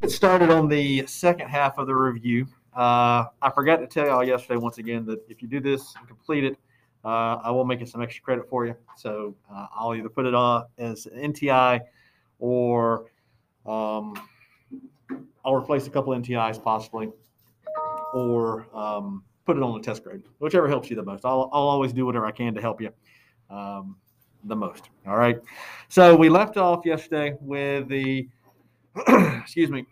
Get started on the second half of the review. Uh, I forgot to tell y'all yesterday once again that if you do this and complete it, uh, I will make it some extra credit for you. So uh, I'll either put it on as NTI or um, I'll replace a couple NTIs possibly, or um, put it on the test grade, whichever helps you the most. I'll, I'll always do whatever I can to help you um, the most. All right. So we left off yesterday with the, excuse me,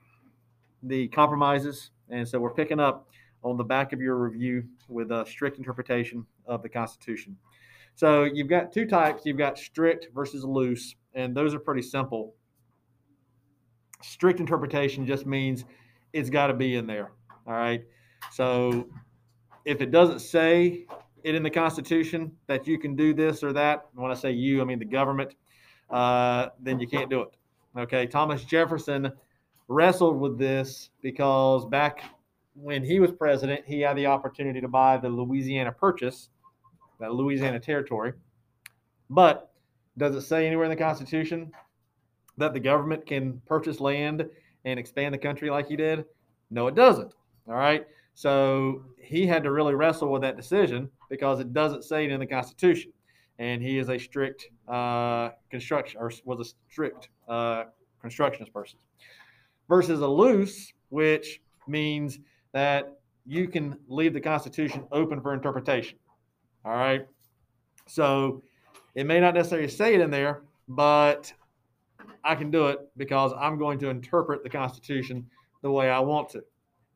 the compromises. And so we're picking up on the back of your review with a strict interpretation of the Constitution. So you've got two types. You've got strict versus loose, and those are pretty simple. Strict interpretation just means it's got to be in there. All right. So if it doesn't say it in the Constitution that you can do this or that, when I say you, I mean the government, uh, then you can't do it. Okay. Thomas Jefferson wrestled with this because back when he was president, he had the opportunity to buy the Louisiana Purchase, that Louisiana Territory. But does it say anywhere in the Constitution that the government can purchase land and expand the country like he did? No, it doesn't. All right. So he had to really wrestle with that decision because it doesn't say it in the Constitution. And he is a strict uh, construction, or was a strict uh, constructionist person, versus a loose, which means that you can leave the Constitution open for interpretation. All right. So it may not necessarily say it in there, but I can do it because I'm going to interpret the Constitution the way I want to,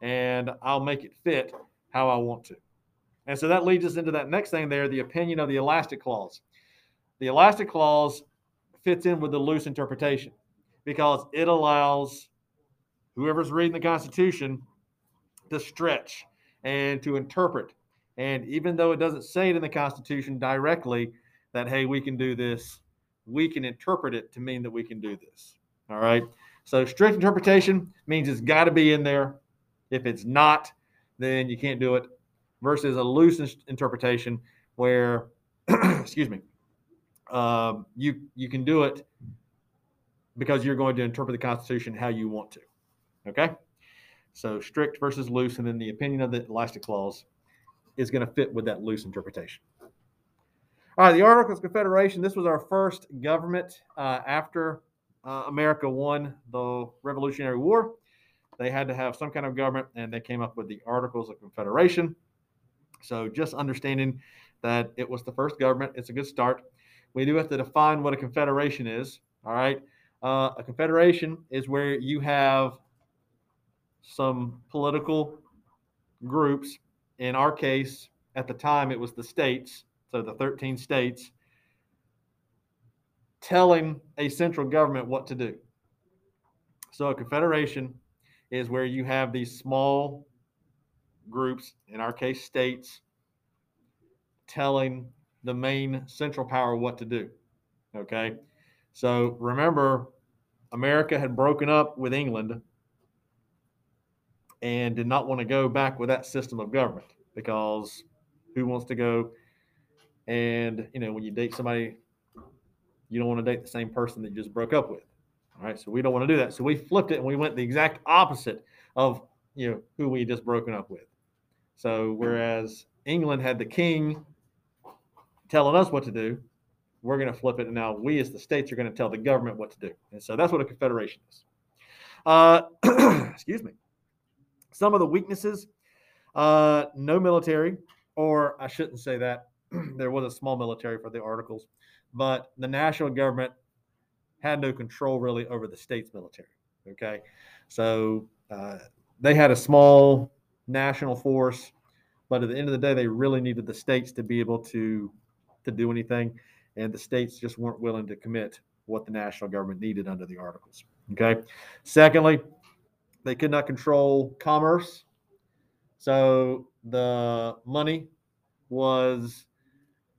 and I'll make it fit how I want to. And so that leads us into that next thing there the opinion of the elastic clause. The elastic clause fits in with the loose interpretation because it allows whoever's reading the Constitution to stretch and to interpret. And even though it doesn't say it in the Constitution directly that, hey, we can do this, we can interpret it to mean that we can do this. All right. So strict interpretation means it's got to be in there. If it's not, then you can't do it. Versus a loose interpretation where, excuse me, um, you you can do it because you're going to interpret the Constitution how you want to. Okay. So strict versus loose, and then the opinion of the elastic clause is going to fit with that loose interpretation. All right, the Articles of Confederation. This was our first government uh, after uh, America won the Revolutionary War. They had to have some kind of government, and they came up with the Articles of Confederation. So just understanding that it was the first government, it's a good start. We do have to define what a confederation is. All right, uh, a confederation is where you have some political groups. In our case, at the time, it was the states, so the 13 states, telling a central government what to do. So a confederation is where you have these small groups, in our case, states, telling the main central power what to do. Okay. So remember, America had broken up with England and did not want to go back with that system of government because who wants to go and you know when you date somebody you don't want to date the same person that you just broke up with all right so we don't want to do that so we flipped it and we went the exact opposite of you know who we just broken up with so whereas england had the king telling us what to do we're going to flip it and now we as the states are going to tell the government what to do and so that's what a confederation is uh, excuse me some of the weaknesses uh, no military, or I shouldn't say that. there was a small military for the articles, but the national government had no control really over the state's military. Okay. So uh, they had a small national force, but at the end of the day, they really needed the states to be able to to do anything, and the states just weren't willing to commit what the national government needed under the articles. Okay. Secondly, they could not control commerce. So the money was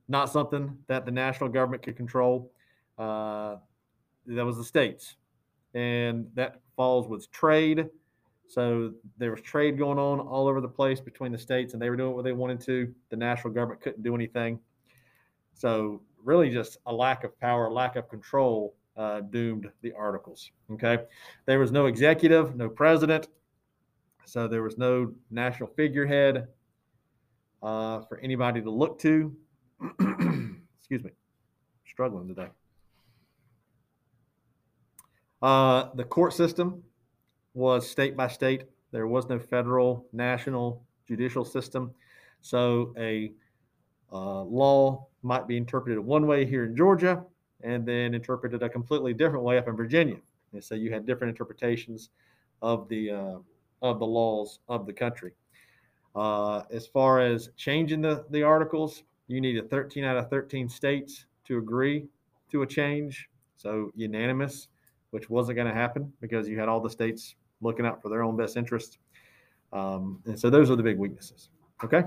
not something that the national government could control. Uh, that was the states. And that falls with trade. So there was trade going on all over the place between the states, and they were doing what they wanted to. The national government couldn't do anything. So really, just a lack of power, lack of control uh, doomed the articles. Okay. There was no executive, no president. So there was no national figurehead uh, for anybody to look to. Excuse me. Struggling today. Uh, the court system was state by state. There was no federal, national judicial system. So a law might be interpreted one way here in Georgia and then interpreted a completely different way up in Virginia. And so you had different interpretations of the uh, of the laws of the country. Uh, as far as changing the, the articles, you need a 13 out of 13 states to agree to a change. So unanimous, which wasn't going to happen because you had all the states looking out for their own best interest. Um, and so those are the big weaknesses. Okay.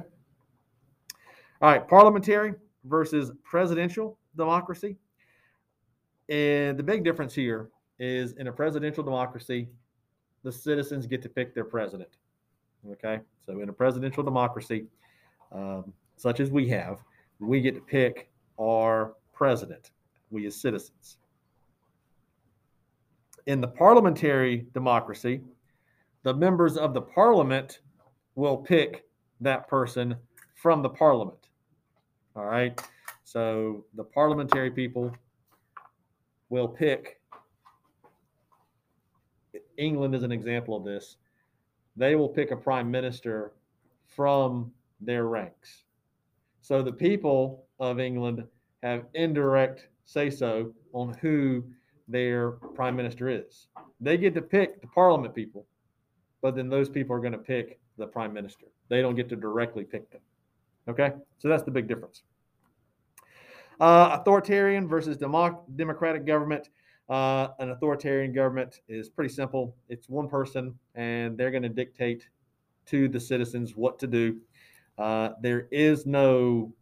All right. Parliamentary versus presidential democracy. And the big difference here is in a presidential democracy, the citizens get to pick their president. Okay. So in a presidential democracy, um, such as we have, we get to pick our president, we as citizens. In the parliamentary democracy, the members of the parliament will pick that person from the parliament. All right. So the parliamentary people will pick. England is an example of this. They will pick a prime minister from their ranks. So the people of England have indirect say so on who their prime minister is. They get to pick the parliament people, but then those people are going to pick the prime minister. They don't get to directly pick them. Okay, so that's the big difference. Uh, authoritarian versus democ- democratic government. Uh, an authoritarian government is pretty simple. It's one person, and they're going to dictate to the citizens what to do. Uh, there is no,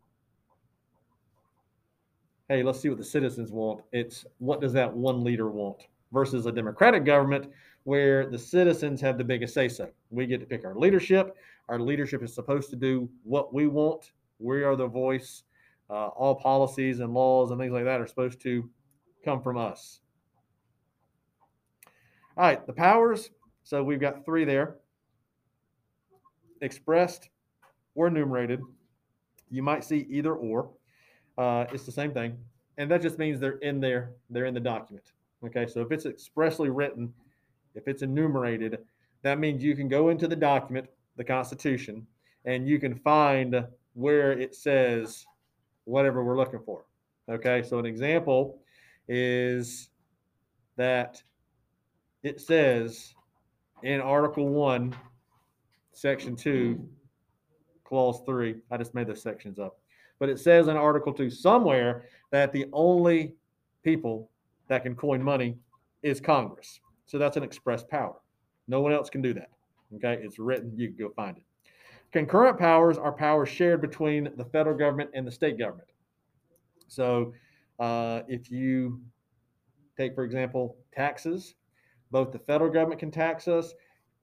hey, let's see what the citizens want. It's what does that one leader want versus a democratic government where the citizens have the biggest say so. We get to pick our leadership. Our leadership is supposed to do what we want. We are the voice uh, all policies and laws and things like that are supposed to come from us. All right, the powers. So we've got three there expressed or enumerated. You might see either or. Uh, it's the same thing. And that just means they're in there, they're in the document. Okay, so if it's expressly written, if it's enumerated, that means you can go into the document, the Constitution, and you can find where it says whatever we're looking for. Okay, so an example is that it says in Article 1, Section 2, Clause 3, I just made those sections up, but it says in Article 2 somewhere that the only people that can coin money is Congress. So that's an express power. No one else can do that. Okay, it's written, you can go find it. Concurrent powers are powers shared between the federal government and the state government. So uh, if you take, for example, taxes, both the federal government can tax us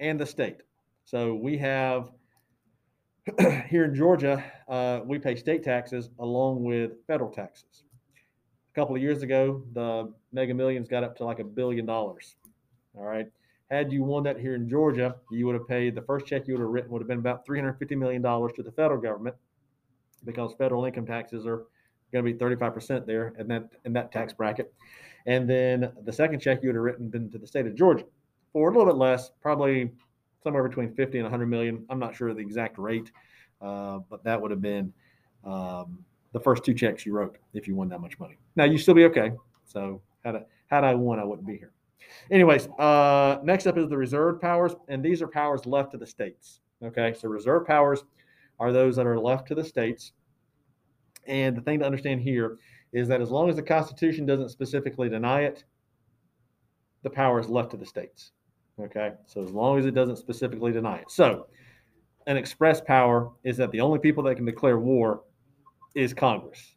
and the state. So we have here in Georgia, uh, we pay state taxes along with federal taxes. A couple of years ago, the mega millions got up to like a billion dollars. All right. Had you won that here in Georgia, you would have paid the first check you would have written would have been about $350 million to the federal government because federal income taxes are going to be 35% there in that in that tax bracket. And then the second check you would have written been to the state of Georgia for a little bit less, probably somewhere between 50 and 100 million. I'm not sure the exact rate, uh, but that would have been um, the first two checks you wrote if you won that much money. Now you'd still be okay. So had I had I won, I wouldn't be here. Anyways, uh, next up is the reserved powers, and these are powers left to the states. Okay, so reserve powers are those that are left to the states. And the thing to understand here is that as long as the Constitution doesn't specifically deny it, the power is left to the states. Okay, so as long as it doesn't specifically deny it. So, an express power is that the only people that can declare war is Congress.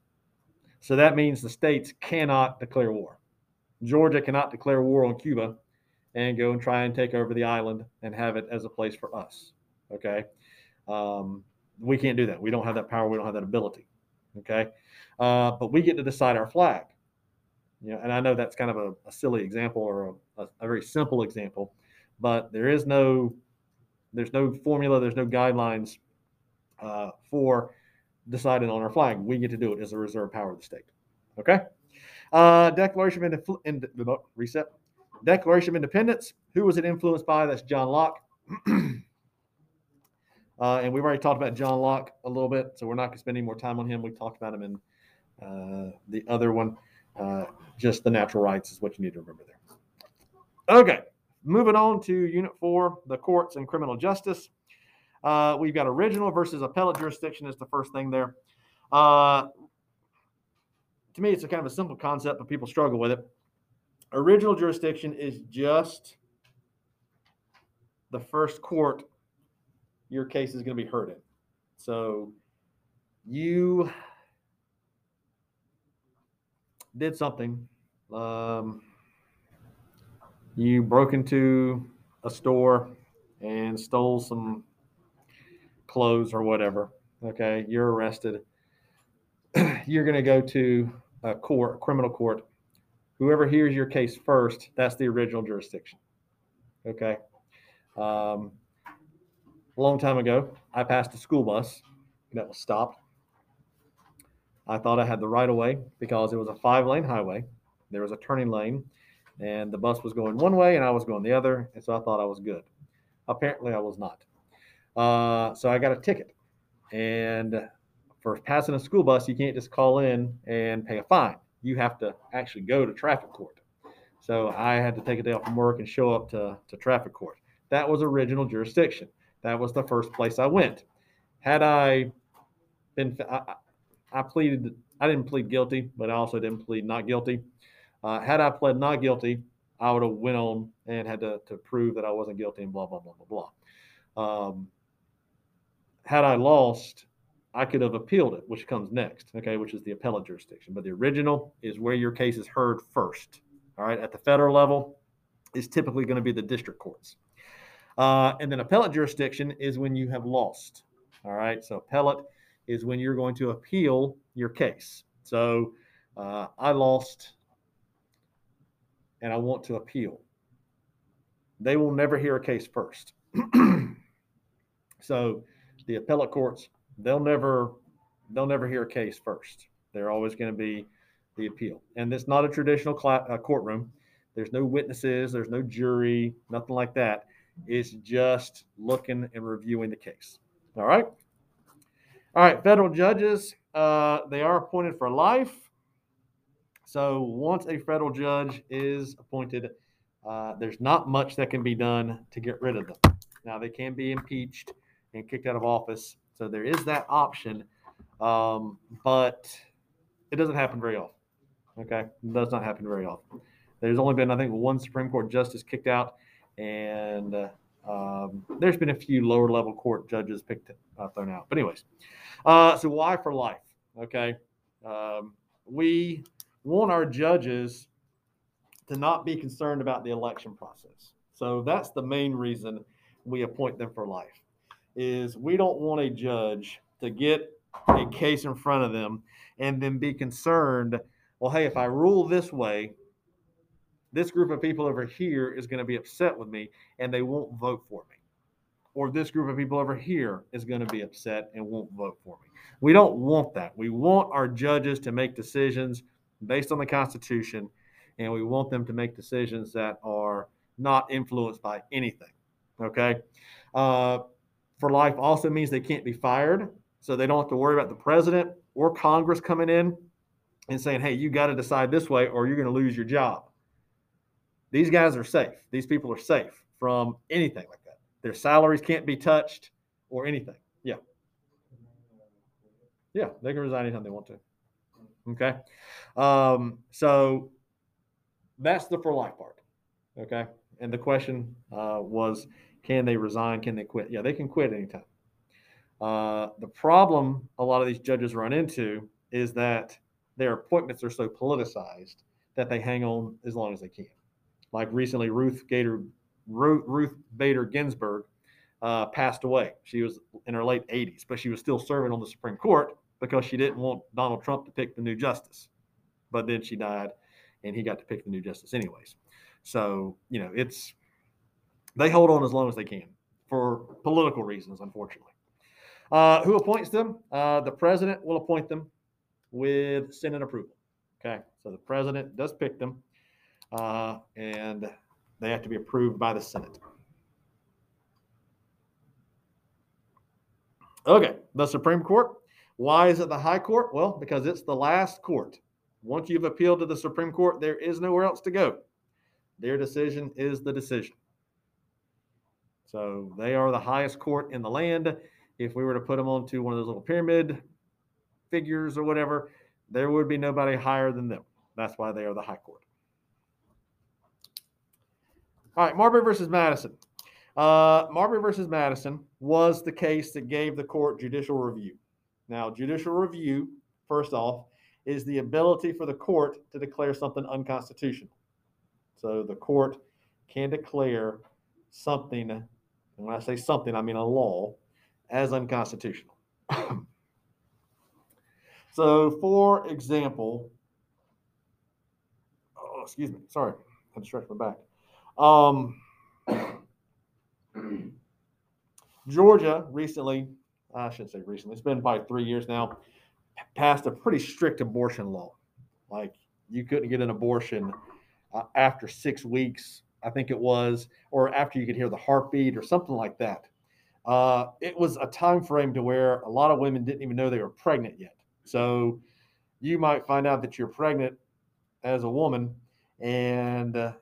So that means the states cannot declare war. Georgia cannot declare war on Cuba and go and try and take over the island and have it as a place for us. Okay, um, we can't do that. We don't have that power. We don't have that ability. Okay. Uh, but we get to decide our flag. You know, and I know that's kind of a, a silly example or a, a, a very simple example, but there is no there's no formula, there's no guidelines uh, for deciding on our flag. We get to do it as a reserve power of the state. Okay. Uh, Declaration of Independence. Reset. Declaration of Independence. Who was it influenced by? That's John Locke. uh, and we've already talked about John Locke a little bit, so we're not going to spend any more time on him. We talked about him in uh, the other one. Uh, just the natural rights is what you need to remember there. Okay, moving on to Unit 4, the courts and criminal justice. Uh, we've got original versus appellate jurisdiction is the first thing there. To me, it's a kind of a simple concept, but people struggle with it. Original jurisdiction is just the first court your case is going to be heard in. So you did something. Um, you broke into a store and stole some clothes or whatever. Okay, you're arrested. you're going to go to a court, criminal court. Whoever hears your case first, that's the original jurisdiction. Okay. Um, a long time ago, I passed a school bus that was stopped. I thought I had the right of way because it was a five lane highway. There was a turning lane, and the bus was going one way and I was going the other. And so I thought I was good. Apparently, I was not. Uh, so I got a ticket. And for passing a school bus, you can't just call in and pay a fine. You have to actually go to traffic court. So I had to take a day off from work and show up to, to traffic court. That was original jurisdiction. That was the first place I went. Had I been, I, I pleaded, I didn't plead guilty, but I also didn't plead not guilty. Uh, had I pled not guilty, I would have went on and had to, to prove that I wasn't guilty and blah, blah, blah, blah, blah. Um, had I lost, I could have appealed it, which comes next, okay, which is the appellate jurisdiction. But the original is where your case is heard first. All right, at the federal level, is typically going to be the district courts. Uh, and then appellate jurisdiction is when you have lost. All right, so appellate is when you're going to appeal your case. So uh, I lost and I want to appeal. They will never hear a case first. so the appellate courts, they'll never they'll never hear a case first. They're always going to be the appeal. And it's not a traditional cl- uh, courtroom. There's no witnesses, there's no jury, nothing like that. It's just looking and reviewing the case. All right. All right. Federal judges, uh, they are appointed for life. So once a federal judge is appointed, uh, there's not much that can be done to get rid of them. Now, they can be impeached and kicked out of office. So there is that option, um, but it doesn't happen very often. Okay, it does not happen very often. There's only been, I think, one Supreme Court justice kicked out, and uh, um, there's been a few lower level court judges picked uh, thrown out. But anyways, uh, so why for life? Okay, um, we want our judges to not be concerned about the election process. So that's the main reason we appoint them for life is we don't want a judge to get a case in front of them and then be concerned, well, hey, if I rule this way, this group of people over here is going to be upset with me and they won't vote for me. Or this group of people over here is going to be upset and won't vote for me. We don't want that. We want our judges to make decisions based on the Constitution, and we want them to make decisions that are not influenced by anything. Okay. Uh, for life also means they can't be fired. So they don't have to worry about the president or Congress coming in and saying, hey, you got to decide this way or you're going to lose your job. These guys are safe. These people are safe from anything like that. Their salaries can't be touched or anything. Yeah. Yeah, they can resign anytime they want to. Okay. Um, so that's the for life part. Okay. And the question uh, was can they resign? Can they quit? Yeah, they can quit anytime. Uh, the problem a lot of these judges run into is that their appointments are so politicized that they hang on as long as they can. Like recently, Ruth Gator, Ruth, Ruth Bader Ginsburg uh, passed away. She was in her late 80s, but she was still serving on the Supreme Court because she didn't want Donald Trump to pick the new justice. But then she died, and he got to pick the new justice anyways. So you know, it's they hold on as long as they can for political reasons, unfortunately. Uh, who appoints them? Uh, the president will appoint them with Senate approval. Okay, so the president does pick them, uh, and they have to be approved by the Senate. Okay, the Supreme Court. Why is it the High Court? Well, because it's the last court. Once you've appealed to the Supreme Court, there is nowhere else to go. Their decision is the decision. So they are the highest court in the land. If we were to put them onto one of those little pyramid figures or whatever, there would be nobody higher than them. That's why they are the high court. All right, Marbury versus Madison. Uh, Marbury versus Madison was the case that gave the court judicial review. Now, judicial review, first off, is the ability for the court to declare something unconstitutional. So the court can declare something, and when I say something, I mean a law, as unconstitutional. so, for example, oh, excuse me, sorry, I had to stretch my back. Um, Georgia recently, I shouldn't say recently, it's been probably three years now, passed a pretty strict abortion law. Like you couldn't get an abortion uh, after six weeks, I think it was, or after you could hear the heartbeat or something like that. Uh, it was a time frame to where a lot of women didn't even know they were pregnant yet. So you might find out that you're pregnant as a woman and uh,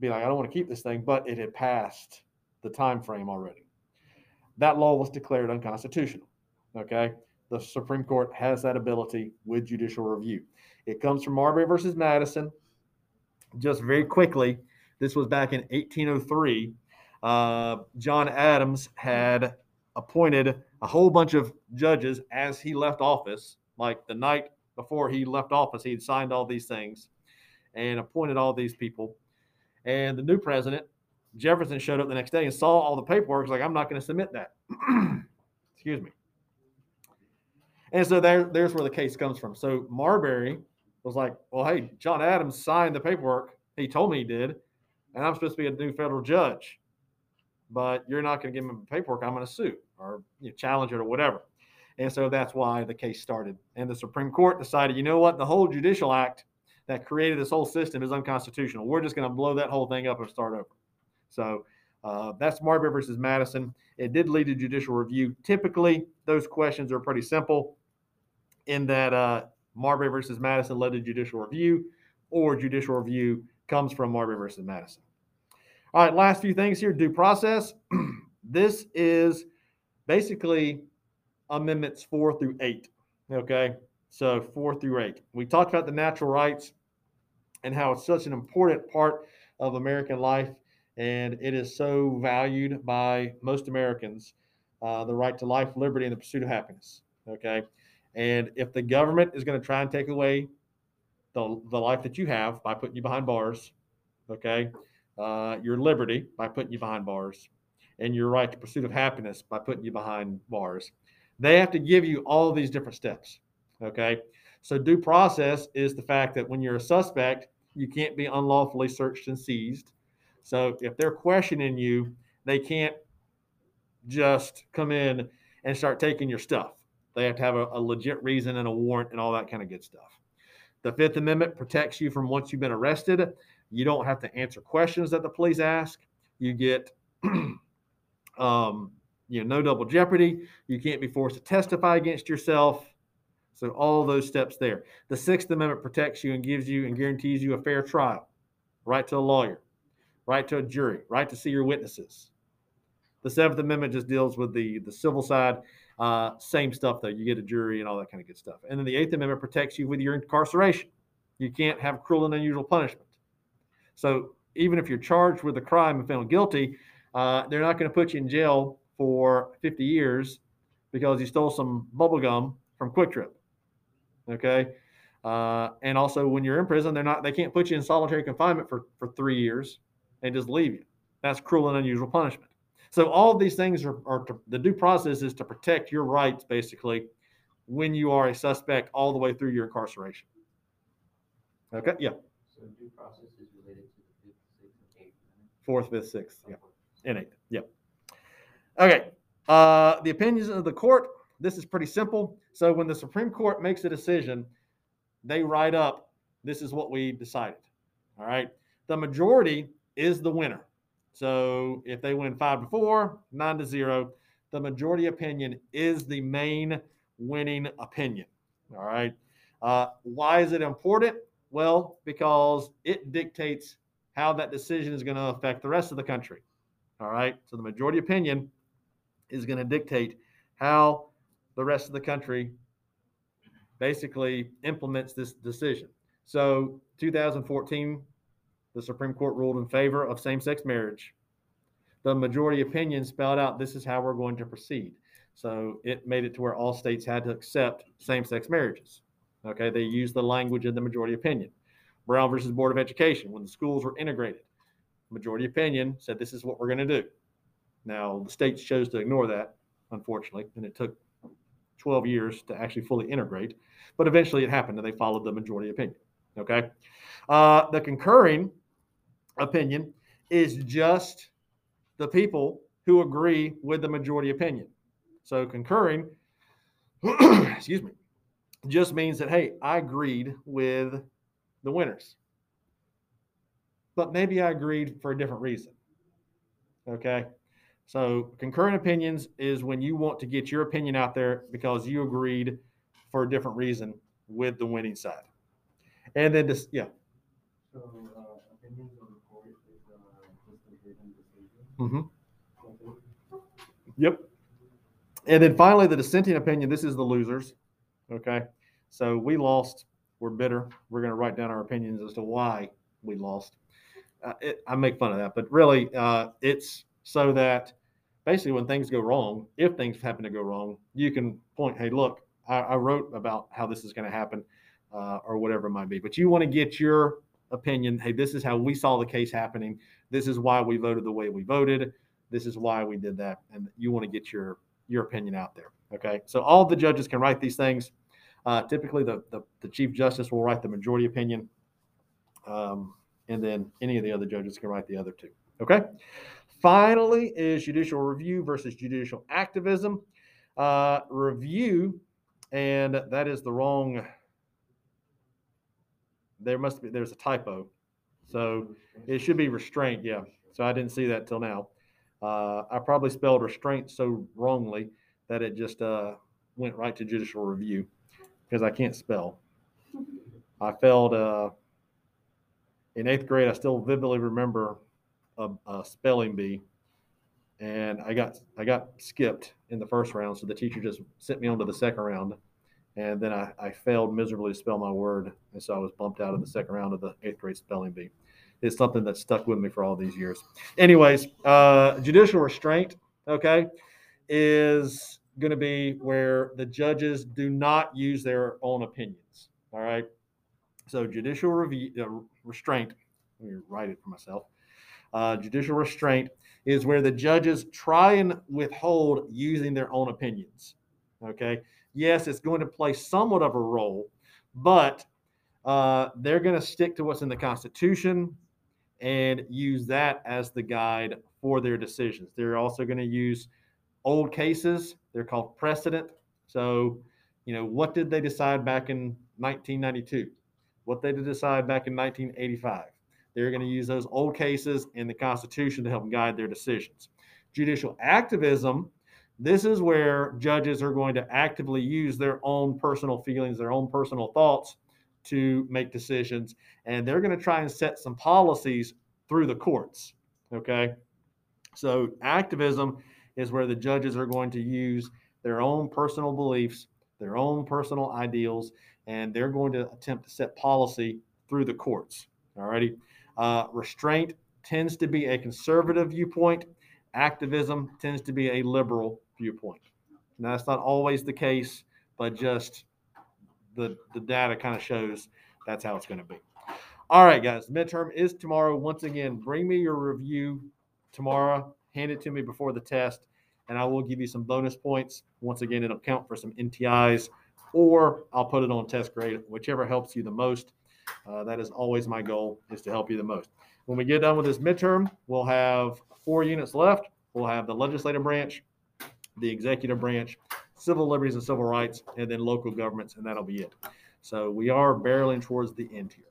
be like, I don't want to keep this thing, but it had passed the time frame already. That law was declared unconstitutional. Okay, the Supreme Court has that ability with judicial review. It comes from Marbury versus Madison. Just very quickly, this was back in 1803. Uh, John Adams had appointed a whole bunch of judges as he left office. Like the night before he left office, he had signed all these things and appointed all these people. And the new president Jefferson showed up the next day and saw all the paperwork. like, I'm not going to submit that. Excuse me. And so there, there's where the case comes from. So Marbury was like, well, hey, John Adams signed the paperwork. He told me he did. And I'm supposed to be a new federal judge. But you're not going to give me paperwork. I'm going to sue or you know, challenge it or whatever. And so that's why the case started. And the Supreme Court decided, you know what? The whole Judicial Act that created this whole system is unconstitutional. We're just going to blow that whole thing up and start over. So uh, that's Marbury versus Madison. It did lead to judicial review. Typically, those questions are pretty simple in that uh, Marbury versus Madison led to judicial review, or judicial review comes from Marbury versus Madison. All right, last few things here due process. this is basically amendments four through eight. Okay, so four through eight. We talked about the natural rights and how it's such an important part of American life and it is so valued by most Americans uh, the right to life, liberty, and the pursuit of happiness. Okay. And if the government is going to try and take away the, the life that you have by putting you behind bars, okay, uh, your liberty by putting you behind bars, and your right to pursuit of happiness by putting you behind bars, they have to give you all these different steps. Okay. So, due process is the fact that when you're a suspect, you can't be unlawfully searched and seized. So if they're questioning you, they can't just come in and start taking your stuff. They have to have a, a, legit reason and a warrant and all that kind of good stuff. The Fifth Amendment protects you from once you've been arrested. You don't have to answer questions that the police ask. You get, um, you know, no double jeopardy. You can't be forced to testify against yourself. So all those steps there. The Sixth Amendment protects you and gives you and guarantees you a fair trial, right to a lawyer right to a jury, right to see your witnesses. The Seventh Amendment just deals with the the civil side. Uh, same stuff though. You get a jury and all that kind of good stuff. And then the Eighth Amendment protects you with your incarceration. You can't have cruel and unusual punishment. So even if you're charged with a crime and found guilty, uh, they're not going to put you in jail for 50 years because you stole some bubble gum from QuikTrip. Okay. Uh, and also, when you're in prison, they're not they can't put you in solitary confinement for for three years and just leave you. That's cruel and unusual punishment. So all of these things are, are to, the due process is to protect your rights basically when you are a suspect all the way through your incarceration. Okay, yeah. So due process is related to the fifth, sixth, and eighth. fourth, fifth, sixth, yeah, and eighth. Yep. Okay. Uh, the opinions of the court. This is pretty simple. So when the Supreme Court makes a decision, they write up, "This is what we decided." All right. The majority is the winner. So if they win five to four, nine to zero, the majority opinion is the main winning opinion. All right. Uh, why is it important? Well, because it dictates how that decision is going to affect the rest of the country. All right. So the majority opinion is going to dictate how the rest of the country basically implements this decision. So 2014, the Supreme Court ruled in favor of same-sex marriage. The majority opinion spelled out this is how we're going to proceed. So it made it to where all states had to accept same-sex marriages. Okay, they used the language of the majority opinion. Brown versus Board of Education, when the schools were integrated, majority opinion said this is what we're going to do. Now the states chose to ignore that, unfortunately, and it took 12 years to actually fully integrate, but eventually it happened and they followed the majority opinion. Okay, uh, the concurring opinion is just the people who agree with the majority opinion. So concurring, excuse me, just means that hey, I agreed with the winners. But maybe I agreed for a different reason. Okay. So concurrent opinions is when you want to get your opinion out there because you agreed for a different reason with the winning side. And then this, yeah. So, uh, opinions of the court is, uh, just a written decision. hmm Yep. And then finally, the dissenting opinion. This is the losers. Okay. So we lost. We're bitter. We're going to write down our opinions as to why we lost. Uh, it, I make fun of that, but really, uh, it's so that basically when things go wrong, if things happen to go wrong, you can point, hey, look, I, I wrote about how this is going to happen uh, or whatever it might be. But you want to get your opinion. Hey, this is how we saw the case happening. This is why we voted the way we voted. This is why we did that. And you want to get your your opinion out there. Okay. So all the judges can write these things. Uh, typically, the, the, the Chief Justice will write the majority opinion. Um, and then any of the other judges can write the other two. Okay. Finally, is judicial review versus judicial activism. Uh, review, and that is the wrong. There must be, there's a typo. So it should be restraint. Yeah. So I didn't see that till now. Uh, I probably spelled restraint so wrongly that it just uh, went right to judicial review because I can't spell. I failed uh, in eighth grade. I still vividly remember a, a spelling bee, and I got I got skipped in the first round, so the teacher just sent me on to the second round, and then I, I failed miserably to spell my word, and so I was bumped out of the second round of the eighth grade spelling bee. It's something that stuck with me for all these years. Anyways, uh, judicial restraint, okay, is going to be where the judges do not use their own opinions. All right. So judicial review uh, restraint. Let me write it for myself. Uh, judicial restraint is where the judges try and withhold using their own opinions. Okay. Yes, it's going to play somewhat of a role, but uh, they're going to stick to what's in the Constitution and use that as the guide for their decisions. They're also going to use old cases. They're called precedent. So, you know, what did they decide back in 1992? What they did decide back in 1985? They're going to use those old cases in the Constitution to help guide their decisions. Judicial activism, this is where judges are going to actively use their own personal feelings, their own personal thoughts to make decisions. And they're going to try and set some policies through the courts. Okay. So, activism is where the judges are going to use their own personal beliefs, their own personal ideals, and they're going to attempt to set policy through the courts. All righty. Uh, restraint tends to be a conservative viewpoint, activism tends to be a liberal viewpoint. Now, that's not always the case, but just the, the data kind of shows that's how it's going to be. All right, guys, midterm is tomorrow. Once again, bring me your review tomorrow, hand it to me before the test, and I will give you some bonus points. Once again, it'll count for some NTIs, or I'll put it on test grade, whichever helps you the most. Uh, that is always my goal is to help you the most. When we get done with this midterm, we'll have four units left. We'll have the legislative branch, the executive branch, civil liberties and civil rights, and then local governments, and that'll be it. So we are barreling towards the end here.